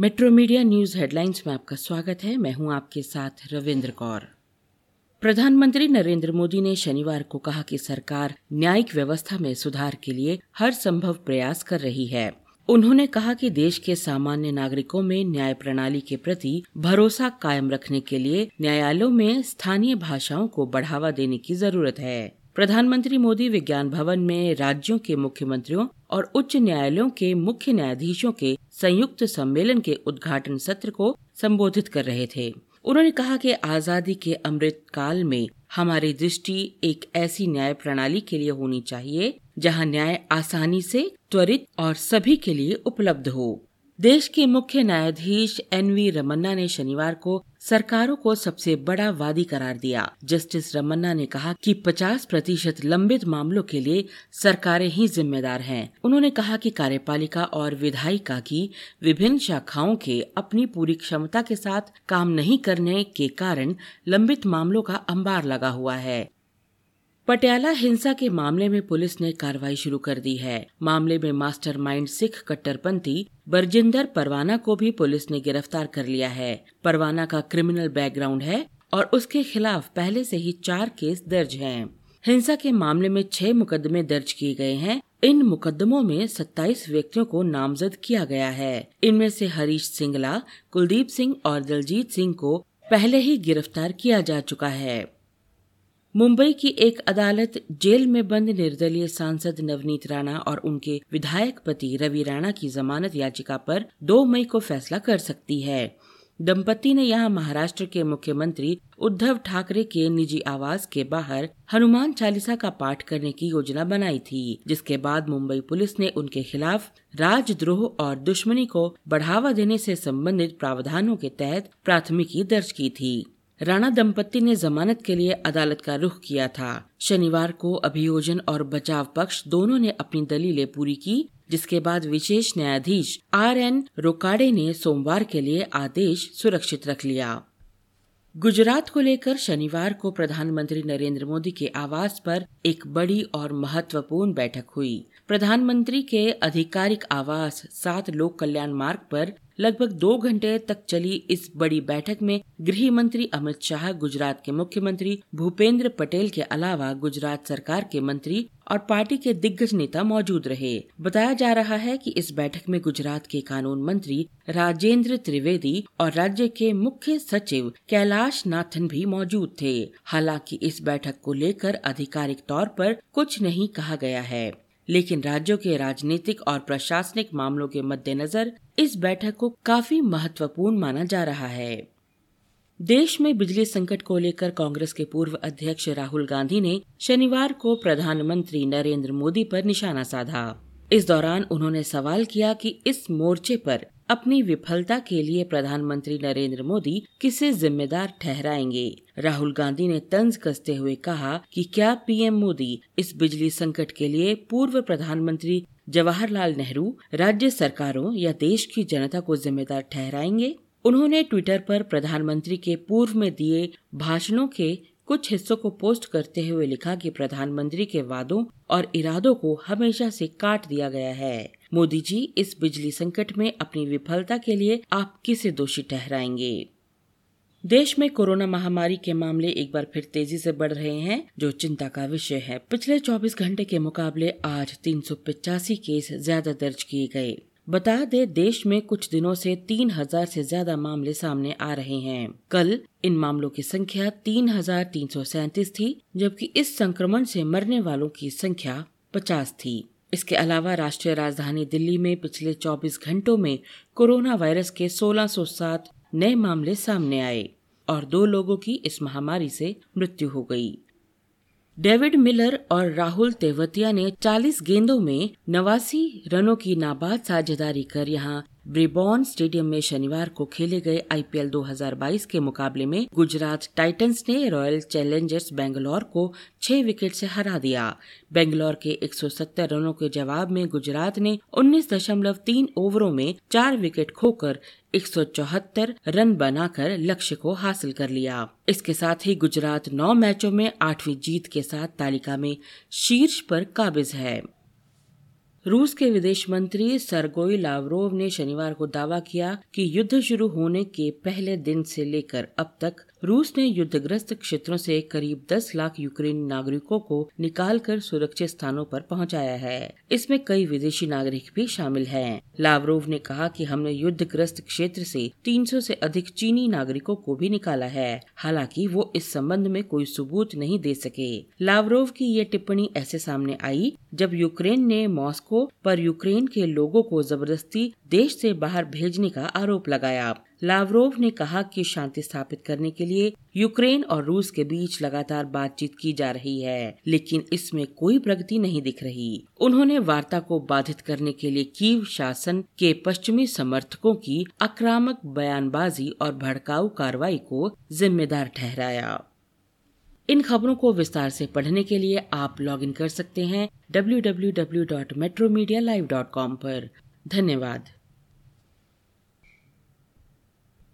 Metro media news headlines में आपका स्वागत है। मैं हूँ आपके साथ रविंद्र कौर। प्रधानमंत्री नरेंद्र मोदी ने शनिवार को कहा कि सरकार न्यायिक व्यवस्था में सुधार के लिए हर संभव प्रयास कर रही है। उन्होंने कहा कि देश के सामान्य नागरिकों में न्याय प्रणाली के प्रति भरोसा कायम रखने के लिए न्यायालयों में स्थानीय भाषाओं को बढ़ावा देने की ज़रूरत है। प्रधानमंत्री मोदी विज्ञान भवन में राज्यों के मुख्यमंत्रियों और उच्च न्यायालयों के मुख्य न्यायाधीशों के संयुक्त सम्मेलन के उद्घाटन सत्र को संबोधित कर रहे थे। उन्होंने कहा कि आज़ादी के अमृत काल में हमारी दृष्टि एक ऐसी न्याय प्रणाली के लिए होनी चाहिए, जहाँ न्याय आसानी से, त्वरित और सभी के लिए उपलब्ध हो। देश के मुख्य न्यायाधीश एन वी रमन्ना ने शनिवार को सरकारों को सबसे बड़ा वादी करार दिया जस्टिस रमन्ना ने कहा कि 50 प्रतिशत लंबित मामलों के लिए सरकारें ही जिम्मेदार हैं। उन्होंने कहा कि कार्यपालिका और विधायिका की विभिन्न शाखाओं के अपनी पूरी क्षमता के साथ काम नहीं करने के कारण लंबित मामलों का अंबार लगा हुआ है पटियाला हिंसा के मामले में पुलिस ने कार्रवाई शुरू कर दी है। मामले में मास्टरमाइंड सिख कट्टरपंथी बरजिंदर परवाना को भी पुलिस ने गिरफ़्तार कर लिया है। परवाना का क्रिमिनल बैकग्राउंड है और उसके खिलाफ पहले से ही चार केस दर्ज हैं। हिंसा के मामले में छह मुकदमे दर्ज किए गए हैं। इन मुकदमों में 27 व्यक्तियों को नामजद किया गया है। इनमें से हरीश सिंगला, कुलदीप सिंह और दलजीत सिंह को पहले ही गिरफ़्तार किया जा चुका है। मुंबई की एक अदालत जेल में बंद निर्दलीय सांसद नवनीत राणा और उनके विधायक पति रवि राणा की जमानत याचिका पर 2 मई को फैसला कर सकती है। दंपति ने यहाँ महाराष्ट्र के मुख्यमंत्री उद्धव ठाकरे के निजी आवास के बाहर हनुमान चालीसा का पाठ करने की योजना बनाई थी, जिसके बाद मुंबई पुलिस ने उनके खिलाफ राजद्रोह और दुश्मनी को बढ़ावा देने से संबंधित प्रावधानों के तहत प्राथमिकी दर्ज की थी। राणा दंपति ने जमानत के लिए अदालत का रुख किया था। शनिवार को अभियोजन और बचाव पक्ष दोनों ने अपनी दलीलें पूरी की, जिसके बाद विशेष न्यायाधीश आर एन रोकाडे ने सोमवार के लिए आदेश सुरक्षित रख लिया। गुजरात को लेकर शनिवार को प्रधानमंत्री नरेंद्र मोदी के आवास पर एक बड़ी और महत्वपूर्ण बैठक हुई। प्रधानमंत्री के आधिकारिक आवास सात लोक कल्याण मार्ग पर लगभग दो घंटे तक चली इस बड़ी बैठक में गृह मंत्री अमित शाह, गुजरात के मुख्यमंत्री भूपेंद्र पटेल के अलावा गुजरात सरकार के मंत्री और पार्टी के दिग्गज नेता मौजूद रहे। बताया जा रहा है कि इस बैठक में गुजरात के कानून मंत्री राजेंद्र त्रिवेदी और राज्य के मुख्य सचिव कैलाश नाथन भी मौजूद थे। हालाँकि इस बैठक को लेकर आधिकारिक तौर पर कुछ नहीं कहा गया है। लेकिन राज्यों के राजनीतिक और प्रशासनिक मामलों के मद्देनजर इस बैठक को काफ़ी महत्वपूर्ण माना जा रहा है। देश में बिजली संकट को लेकर कांग्रेस के पूर्व अध्यक्ष राहुल गांधी ने शनिवार को प्रधानमंत्री नरेंद्र मोदी पर निशाना साधा। इस दौरान उन्होंने सवाल किया कि इस मोर्चे पर अपनी विफलता के लिए प्रधानमंत्री नरेंद्र मोदी किसे जिम्मेदार ठहराएँगे? राहुल गांधी ने तंज कसते हुए कहा कि क्या पीएम मोदी इस बिजली संकट के लिए पूर्व प्रधानमंत्री जवाहरलाल नेहरू, राज्य सरकारों या देश की जनता को जिम्मेदार ठहराएँगे? उन्होंने ट्विटर पर प्रधानमंत्री के पूर्व में दिए भाषणों के कुछ हिस्सों को पोस्ट करते हुए लिखा कि प्रधानमंत्री के वादों और इरादों को हमेशा से काट दिया गया है। मोदी जी, इस बिजली संकट में अपनी विफलता के लिए आप किसे दोषी ठहराएँगे? देश में कोरोना महामारी के मामले एक बार फिर तेज़ी से बढ़ रहे हैं, जो चिंता का विषय है। पिछले 24 घंटे के मुकाबले आज तीन केस ज़्यादा दर्ज किए गए। बता दे, देश में कुछ दिनों से तीन हज़ार से ज़्यादा मामले सामने आ रहे हैं। कल इन मामलों की संख्या तीन हज़ार तीन सौ थी, जबकि इस संक्रमण से मरने वालों की संख्या पचास थी। इसके अलावा राष्ट्रीय राजधानी दिल्ली में पिछले 24 घंटों में कोरोना वायरस के 1607 नए मामले सामने आए, और दो लोगों की इस महामारी से मृत्यु हो गई। डेविड मिलर और राहुल तेवतिया ने 40 गेंदों में नवासी रनों की नाबाद साझेदारी कर यहाँ ब्रिबॉन स्टेडियम में शनिवार को खेले गए आईपीएल 2022 के मुकाबले में गुजरात टाइटंस ने रॉयल चैलेंजर्स बेंगलोर को छह विकेट से हरा दिया। बेंगलोर के 170 रनों के जवाब में गुजरात ने 19.3 ओवरों में चार विकेट खोकर 174 रन बनाकर लक्ष्य को हासिल कर लिया। इसके साथ ही गुजरात नौ मैचों में आठवीं जीत के साथ तालिका में शीर्ष पर काबिज है। रूस के विदेश मंत्री सरगोई लावरोव ने शनिवार को दावा किया कि युद्ध शुरू होने के पहले दिन से लेकर अब तक रूस ने युद्धग्रस्त क्षेत्रों से करीब 10 लाख यूक्रेनी नागरिकों को निकालकर सुरक्षित स्थानों पर पहुँचाया है। इसमें कई विदेशी नागरिक भी शामिल हैं। लावरोव ने कहा कि हमने युद्धग्रस्त क्षेत्र से 300 से अधिक चीनी नागरिकों को भी निकाला है। हालाँकि वो इस संबंध में कोई सबूत नहीं दे सके। लावरोव की ये टिप्पणी ऐसे सामने आई, जब यूक्रेन ने मॉस्को पर यूक्रेन के लोगों को ज़बरदस्ती देश से बाहर भेजने का आरोप लगाया। लावरोव ने कहा कि शांति स्थापित करने के लिए यूक्रेन और रूस के बीच लगातार बातचीत की जा रही है, लेकिन इसमें कोई प्रगति नहीं दिख रही। उन्होंने वार्ता को बाधित करने के लिए कीव शासन के पश्चिमी समर्थकों की आक्रामक बयानबाजी और भड़काऊ कार्रवाई को जिम्मेदार ठहराया। इन खबरों को विस्तार से पढ़ने के लिए आप लॉगिन कर सकते हैं www.metromedia.live.com पर। धन्यवाद।